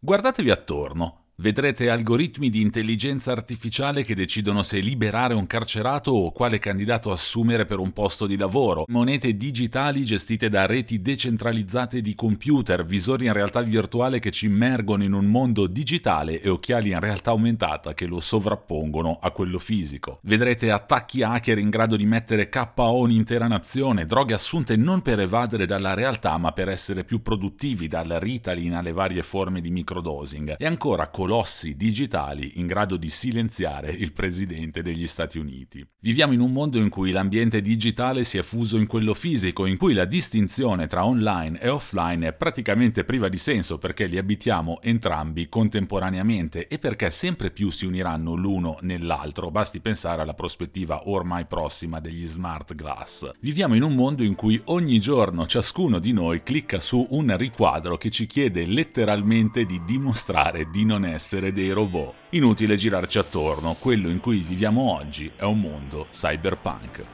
Guardatevi attorno. Vedrete algoritmi di intelligenza artificiale che decidono se liberare un carcerato o quale candidato assumere per un posto di lavoro, monete digitali gestite da reti decentralizzate di computer, visori in realtà virtuale che ci immergono in un mondo digitale e occhiali in realtà aumentata che lo sovrappongono a quello fisico. Vedrete attacchi hacker in grado di mettere KO un'intera nazione, droghe assunte non per evadere dalla realtà ma per essere più produttivi, dal Ritalin alle varie forme di microdosing. E ancora colossi digitali in grado di silenziare il presidente degli Stati Uniti. Viviamo in un mondo in cui l'ambiente digitale si è fuso in quello fisico, in cui la distinzione tra online e offline è praticamente priva di senso perché li abitiamo entrambi contemporaneamente e perché sempre più si uniranno l'uno nell'altro, basti pensare alla prospettiva ormai prossima degli smart glass. Viviamo in un mondo in cui ogni giorno ciascuno di noi clicca su un riquadro che ci chiede letteralmente di dimostrare di non essere essere dei robot. Inutile girarci attorno, quello in cui viviamo oggi è un mondo cyberpunk.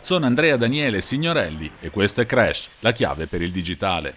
Sono Andrea Daniele Signorelli e questo è Crash, la chiave per il digitale.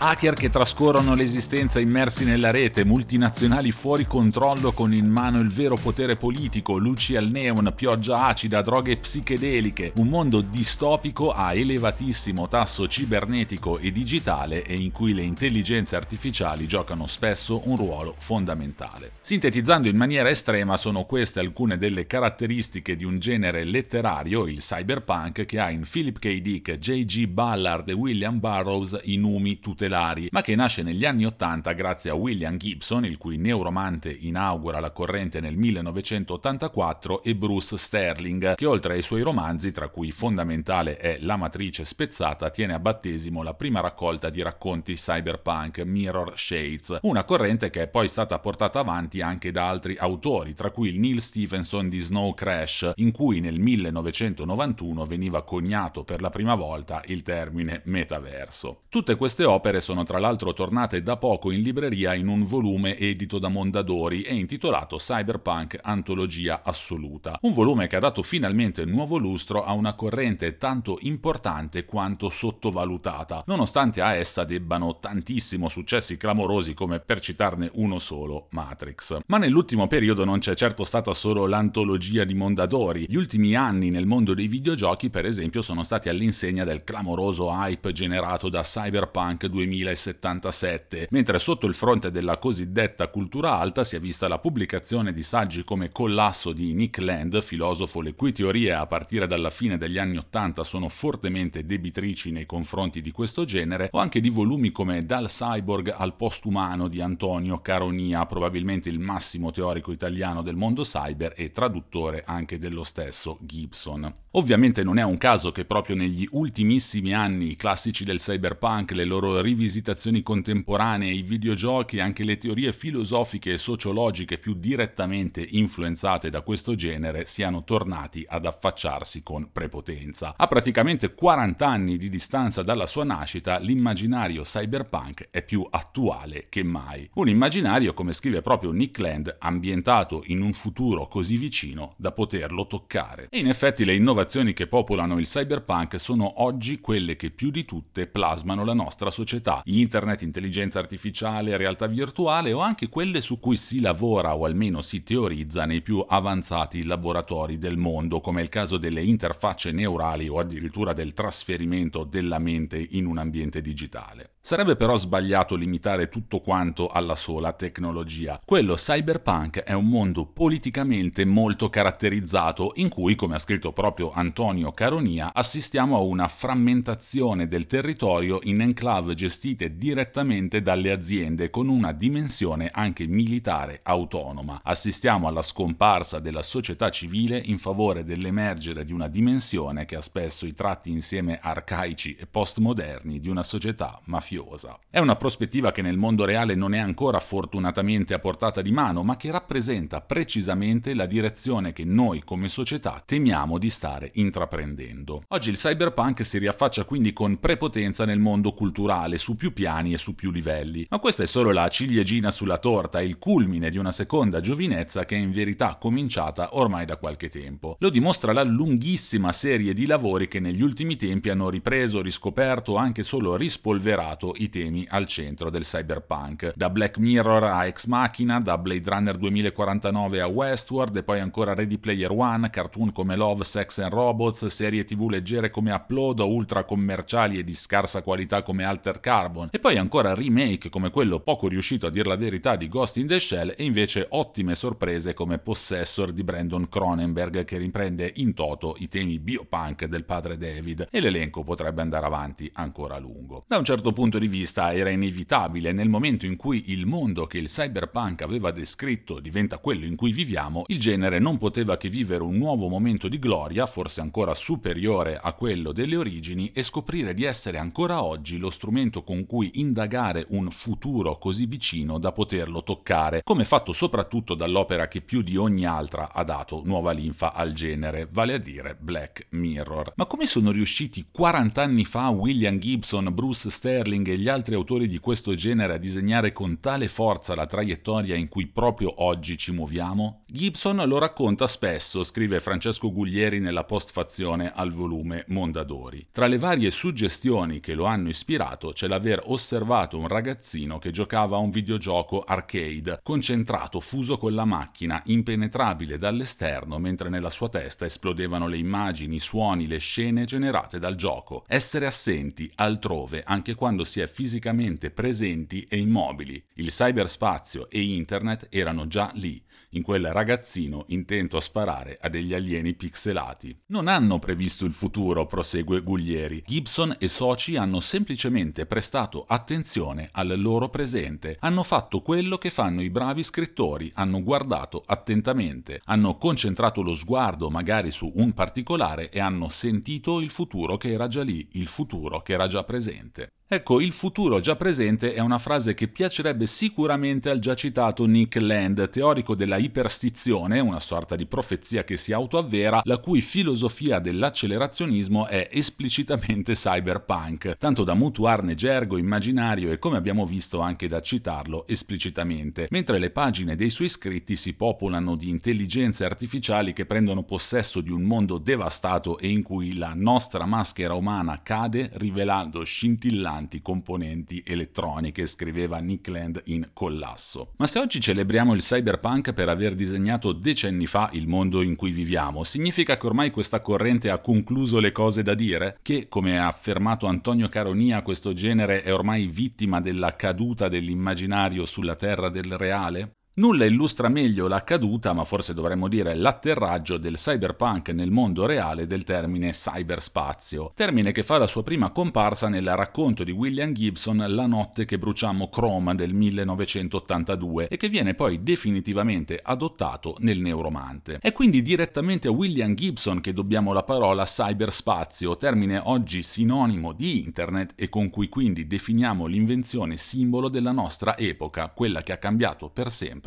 Hacker che trascorrono l'esistenza immersi nella rete, multinazionali fuori controllo con in mano il vero potere politico, luci al neon, pioggia acida, droghe psichedeliche, un mondo distopico a elevatissimo tasso cibernetico e digitale e in cui le intelligenze artificiali giocano spesso un ruolo fondamentale. Sintetizzando in maniera estrema sono queste alcune delle caratteristiche di un genere letterario, il cyberpunk, che ha in Philip K. Dick, J.G. Ballard e William Burroughs i numi tutelati tutelari, ma che nasce negli anni Ottanta grazie a William Gibson, il cui neuromante inaugura la corrente nel 1984, e Bruce Sterling, che oltre ai suoi romanzi, tra cui fondamentale è La matrice spezzata, tiene a battesimo la prima raccolta di racconti cyberpunk Mirror Shades, una corrente che è poi stata portata avanti anche da altri autori, tra cui il Neil Stephenson di Snow Crash, in cui nel 1991 veniva coniato per la prima volta il termine metaverso. Tutte queste opere opere sono tra l'altro tornate da poco in libreria in un volume edito da Mondadori e intitolato Cyberpunk Antologia Assoluta. Un volume che ha dato finalmente nuovo lustro a una corrente tanto importante quanto sottovalutata, nonostante a essa debbano tantissimo successi clamorosi come per citarne uno solo, Matrix. Ma nell'ultimo periodo non c'è certo stata solo l'antologia di Mondadori. Gli ultimi anni nel mondo dei videogiochi, per esempio, sono stati all'insegna del clamoroso hype generato da Cyberpunk 2077 2077, mentre sotto il fronte della cosiddetta cultura alta si è vista la pubblicazione di saggi come Collasso di Nick Land, filosofo le cui teorie a partire dalla fine degli anni Ottanta sono fortemente debitrici nei confronti di questo genere, o anche di volumi come Dal cyborg al postumano di Antonio Caronia, probabilmente il massimo teorico italiano del mondo cyber e traduttore anche dello stesso Gibson. Ovviamente non è un caso che proprio negli ultimissimi anni i classici del cyberpunk, le loro rivisitazioni contemporanee, i videogiochi e anche le teorie filosofiche e sociologiche più direttamente influenzate da questo genere siano tornati ad affacciarsi con prepotenza. A praticamente 40 anni di distanza dalla sua nascita, l'immaginario cyberpunk è più attuale che mai. Un immaginario, come scrive proprio Nick Land, ambientato in un futuro così vicino da poterlo toccare. E in effetti le innovazioni che popolano il cyberpunk sono oggi quelle che più di tutte plasmano la nostra società società, internet, intelligenza artificiale, realtà virtuale o anche quelle su cui si lavora o almeno si teorizza nei più avanzati laboratori del mondo, come il caso delle interfacce neurali o addirittura del trasferimento della mente in un ambiente digitale. Sarebbe però sbagliato limitare tutto quanto alla sola tecnologia. Quello cyberpunk è un mondo politicamente molto caratterizzato in cui, come ha scritto proprio Antonio Caronia, assistiamo a una frammentazione del territorio in enclave gestite direttamente dalle aziende con una dimensione anche militare autonoma. Assistiamo alla scomparsa della società civile in favore dell'emergere di una dimensione che ha spesso i tratti insieme arcaici e postmoderni di una società mafiosa rischiosa. È una prospettiva che nel mondo reale non è ancora fortunatamente a portata di mano, ma che rappresenta precisamente la direzione che noi come società temiamo di stare intraprendendo. Oggi il cyberpunk si riaffaccia quindi con prepotenza nel mondo culturale, su più piani e su più livelli. Ma questa è solo la ciliegina sulla torta, il culmine di una seconda giovinezza che è in verità cominciata ormai da qualche tempo. Lo dimostra la lunghissima serie di lavori che negli ultimi tempi hanno ripreso, riscoperto, anche solo rispolverato posto i temi al centro del cyberpunk. Da Black Mirror a Ex Machina, da Blade Runner 2049 a Westworld e poi ancora Ready Player One, cartoon come Love, Sex and Robots, serie tv leggere come Upload ultra commerciali e di scarsa qualità come Alter Carbon e poi ancora remake come quello poco riuscito a dir la verità di Ghost in the Shell e invece ottime sorprese come Possessor di Brandon Cronenberg che riprende in toto i temi biopunk del padre David e l'elenco potrebbe andare avanti ancora a lungo. Da un certo punto punto di vista era inevitabile. Nel momento in cui il mondo che il cyberpunk aveva descritto diventa quello in cui viviamo, il genere non poteva che vivere un nuovo momento di gloria, forse ancora superiore a quello delle origini, e scoprire di essere ancora oggi lo strumento con cui indagare un futuro così vicino da poterlo toccare, come fatto soprattutto dall'opera che più di ogni altra ha dato nuova linfa al genere, vale a dire Black Mirror. Ma come sono riusciti 40 anni fa William Gibson, Bruce Sterling e gli altri autori di questo genere a disegnare con tale forza la traiettoria in cui proprio oggi ci muoviamo? Gibson lo racconta spesso, scrive Francesco Guglieri nella postfazione al volume Mondadori. Tra le varie suggestioni che lo hanno ispirato c'è l'aver osservato un ragazzino che giocava a un videogioco arcade, concentrato, fuso con la macchina, impenetrabile dall'esterno, mentre nella sua testa esplodevano le immagini, i suoni, le scene generate dal gioco. Essere assenti altrove anche quando si è fisicamente presenti e immobili. Il cyberspazio e internet erano già lì, in quel ragazzino intento a sparare a degli alieni pixelati. Non hanno previsto il futuro, prosegue Guglieri. Gibson e soci hanno semplicemente prestato attenzione al loro presente, hanno fatto quello che fanno i bravi scrittori, hanno guardato attentamente, hanno concentrato lo sguardo magari su un particolare e hanno sentito il futuro che era già lì, il futuro che era già presente. Ecco, il futuro già presente è una frase che piacerebbe sicuramente al già citato Nick Land, teorico della iperstizione, una sorta di profezia che si autoavvera, la cui filosofia dell'accelerazionismo è esplicitamente cyberpunk, tanto da mutuarne gergo immaginario e come abbiamo visto anche da citarlo esplicitamente, mentre le pagine dei suoi scritti si popolano di intelligenze artificiali che prendono possesso di un mondo devastato e in cui la nostra maschera umana cade rivelando scintillanti importanti componenti elettroniche, scriveva Nick Land in Collasso. Ma se oggi celebriamo il cyberpunk per aver disegnato decenni fa il mondo in cui viviamo, significa che ormai questa corrente ha concluso le cose da dire? Che, come ha affermato Antonio Caronia, questo genere è ormai vittima della caduta dell'immaginario sulla terra del reale? Nulla illustra meglio la caduta, ma forse dovremmo dire l'atterraggio del cyberpunk nel mondo reale del termine cyberspazio, termine che fa la sua prima comparsa nel racconto di William Gibson La notte che bruciammo Chrome del 1982 e che viene poi definitivamente adottato nel Neuromante. È quindi direttamente a William Gibson che dobbiamo la parola cyberspazio, termine oggi sinonimo di internet e con cui quindi definiamo l'invenzione simbolo della nostra epoca, quella che ha cambiato per sempre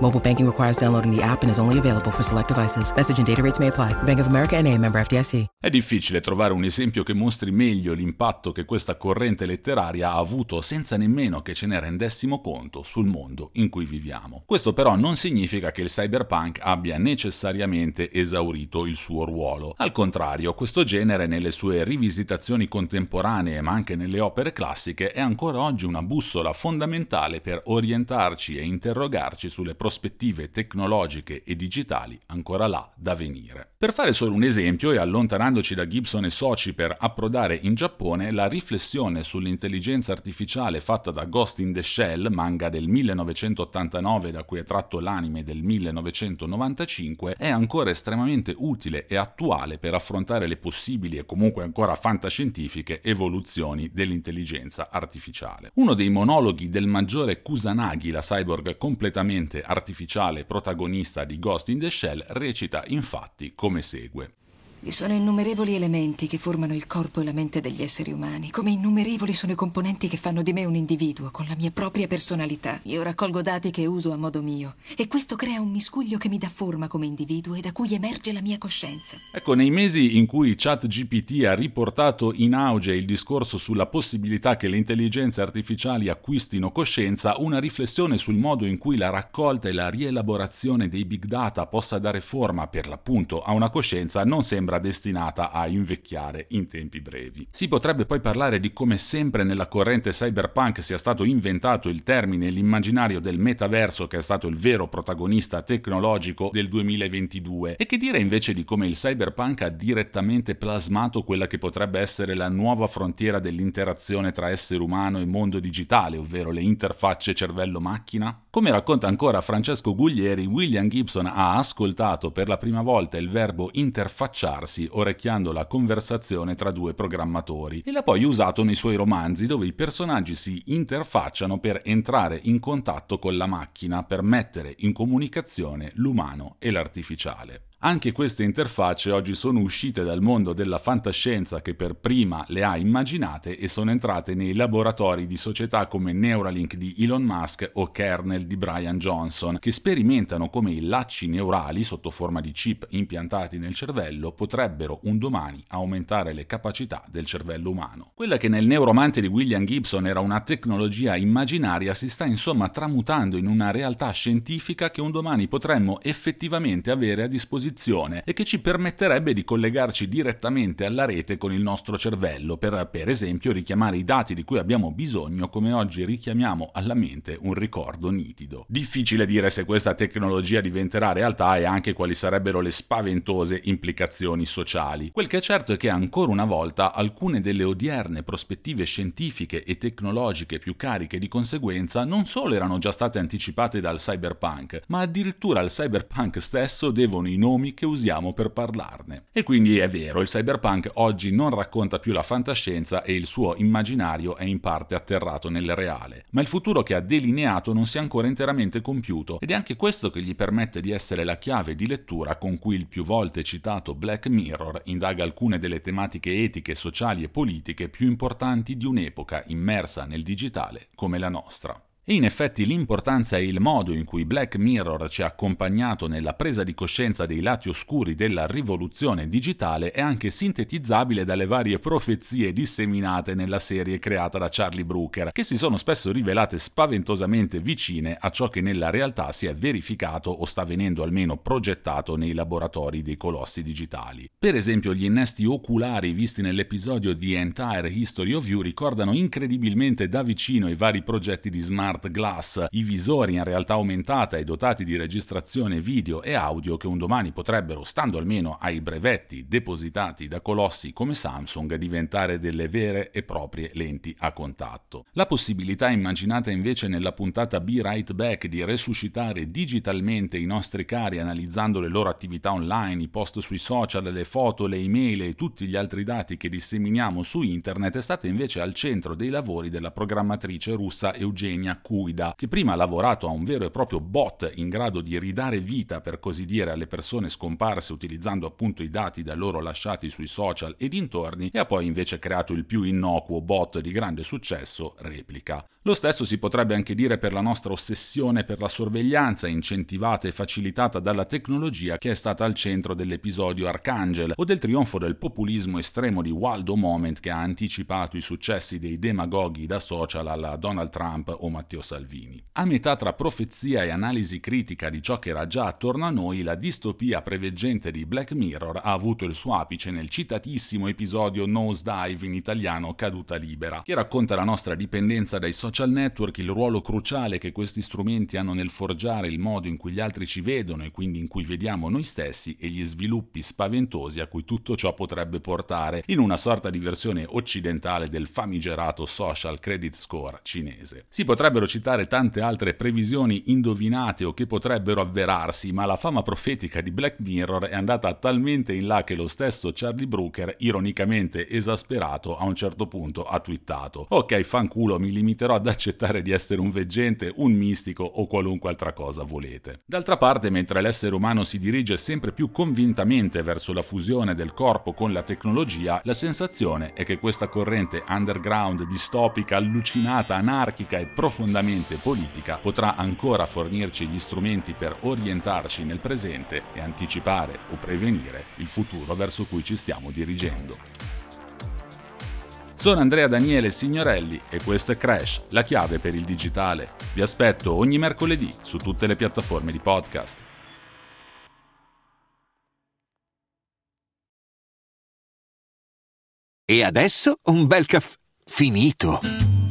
Mobile banking requires downloading the app and is only available for select devices. Message and data rates may apply. Bank of America NA, member FDIC. È difficile trovare un esempio che mostri meglio l'impatto che questa corrente letteraria ha avuto senza nemmeno che ce ne rendessimo conto sul mondo in cui viviamo. Questo però non significa che il cyberpunk abbia necessariamente esaurito il suo ruolo. Al contrario, questo genere nelle sue rivisitazioni contemporanee ma anche nelle opere classiche è ancora oggi una bussola fondamentale per orientarci e interrogarci sulle prospettive tecnologiche e digitali ancora là da venire. Per fare solo un esempio e allontanandoci da Gibson e soci per approdare in Giappone, la riflessione sull'intelligenza artificiale fatta da Ghost in the Shell, manga del 1989 da cui è tratto l'anime del 1995, è ancora estremamente utile e attuale per affrontare le possibili e comunque ancora fantascientifiche evoluzioni dell'intelligenza artificiale. Uno dei monologhi del maggiore Kusanagi, la cyborg completamente artificiale protagonista di Ghost in the Shell, recita infatti come segue. Vi sono innumerevoli elementi che formano il corpo e la mente degli esseri umani, come innumerevoli sono i componenti che fanno di me un individuo con la mia propria personalità. Io raccolgo dati che uso a modo mio e questo crea un miscuglio che mi dà forma come individuo e da cui emerge la mia coscienza. Ecco, nei mesi in cui ChatGPT ha riportato in auge il discorso sulla possibilità che le intelligenze artificiali acquistino coscienza, una riflessione sul modo in cui la raccolta e la rielaborazione dei big data possa dare forma per l'appunto a una coscienza non sembra sembra destinata a invecchiare in tempi brevi. Si potrebbe poi parlare di come sempre nella corrente cyberpunk sia stato inventato il termine l'immaginario del metaverso che è stato il vero protagonista tecnologico del 2022 e che dire invece di come il cyberpunk ha direttamente plasmato quella che potrebbe essere la nuova frontiera dell'interazione tra essere umano e mondo digitale, ovvero le interfacce cervello-macchina? Come racconta ancora Francesco Guglieri, William Gibson ha ascoltato per la prima volta il verbo interfacciare ascoltarsi orecchiando la conversazione tra due programmatori e l'ha poi usato nei suoi romanzi dove i personaggi si interfacciano per entrare in contatto con la macchina per mettere in comunicazione l'umano e l'artificiale. Anche queste interfacce oggi sono uscite dal mondo della fantascienza che per prima le ha immaginate e sono entrate nei laboratori di società come Neuralink di Elon Musk o Kernel di Brian Johnson, che sperimentano come i lacci neurali sotto forma di chip impiantati nel cervello potrebbero un domani aumentare le capacità del cervello umano. Quella che nel neuromante di William Gibson era una tecnologia immaginaria si sta insomma tramutando in una realtà scientifica che un domani potremmo effettivamente avere a disposizione disposizione e che ci permetterebbe di collegarci direttamente alla rete con il nostro cervello per, per esempio, richiamare i dati di cui abbiamo bisogno come oggi richiamiamo alla mente un ricordo nitido. Difficile dire se questa tecnologia diventerà realtà e anche quali sarebbero le spaventose implicazioni sociali. Quel che è certo è che ancora una volta alcune delle odierne prospettive scientifiche e tecnologiche più cariche di conseguenza non solo erano già state anticipate dal cyberpunk, ma addirittura al cyberpunk stesso devono i nomi nomi che usiamo per parlarne. E quindi è vero, il cyberpunk oggi non racconta più la fantascienza e il suo immaginario è in parte atterrato nel reale, ma il futuro che ha delineato non si è ancora interamente compiuto ed è anche questo che gli permette di essere la chiave di lettura con cui il più volte citato Black Mirror indaga alcune delle tematiche etiche, sociali e politiche più importanti di un'epoca immersa nel digitale come la nostra. E in effetti l'importanza e il modo in cui Black Mirror ci ha accompagnato nella presa di coscienza dei lati oscuri della rivoluzione digitale è anche sintetizzabile dalle varie profezie disseminate nella serie creata da Charlie Brooker, che si sono spesso rivelate spaventosamente vicine a ciò che nella realtà si è verificato o sta venendo almeno progettato nei laboratori dei colossi digitali. Per esempio gli innesti oculari visti nell'episodio The Entire History of You ricordano incredibilmente da vicino i vari progetti di smart smart glass, i visori in realtà aumentata e dotati di registrazione video e audio che un domani potrebbero, stando almeno ai brevetti depositati da colossi come Samsung, diventare delle vere e proprie lenti a contatto. La possibilità immaginata invece nella puntata Be Right Back di resuscitare digitalmente i nostri cari analizzando le loro attività online, i post sui social, le foto, le email e tutti gli altri dati che disseminiamo su internet è stata invece al centro dei lavori della programmatrice russa Eugenia Cuida, che prima ha lavorato a un vero e proprio bot in grado di ridare vita, per così dire, alle persone scomparse utilizzando appunto i dati da loro lasciati sui social e dintorni, e ha poi invece creato il più innocuo bot di grande successo, Replica. Lo stesso si potrebbe anche dire per la nostra ossessione per la sorveglianza incentivata e facilitata dalla tecnologia che è stata al centro dell'episodio Arcangel o del trionfo del populismo estremo di Waldo Moment che ha anticipato i successi dei demagoghi da social alla Donald Trump o Matteo Salvini. A metà tra profezia e analisi critica di ciò che era già attorno a noi, la distopia preveggente di Black Mirror ha avuto il suo apice nel citatissimo episodio Nosedive in italiano Caduta Libera, che racconta la nostra dipendenza dai social network, il ruolo cruciale che questi strumenti hanno nel forgiare il modo in cui gli altri ci vedono e quindi in cui vediamo noi stessi e gli sviluppi spaventosi a cui tutto ciò potrebbe portare in una sorta di versione occidentale del famigerato social credit score cinese. Si potrebbero citare tante altre previsioni indovinate o che potrebbero avverarsi, ma la fama profetica di Black Mirror è andata talmente in là che lo stesso Charlie Brooker, ironicamente esasperato, a un certo punto ha twittato: Ok, fanculo, mi limiterò ad accettare di essere un veggente, un mistico o qualunque altra cosa volete. D'altra parte, mentre l'essere umano si dirige sempre più convintamente verso la fusione del corpo con la tecnologia, la sensazione è che questa corrente underground, distopica, allucinata, anarchica e profondamente politica potrà ancora fornirci gli strumenti per orientarci nel presente e anticipare o prevenire il futuro verso cui ci stiamo dirigendo. Sono Andrea Daniele Signorelli e questo è Crash, la chiave per il digitale. Vi aspetto ogni mercoledì su tutte le piattaforme di podcast. E adesso un bel caffè finito.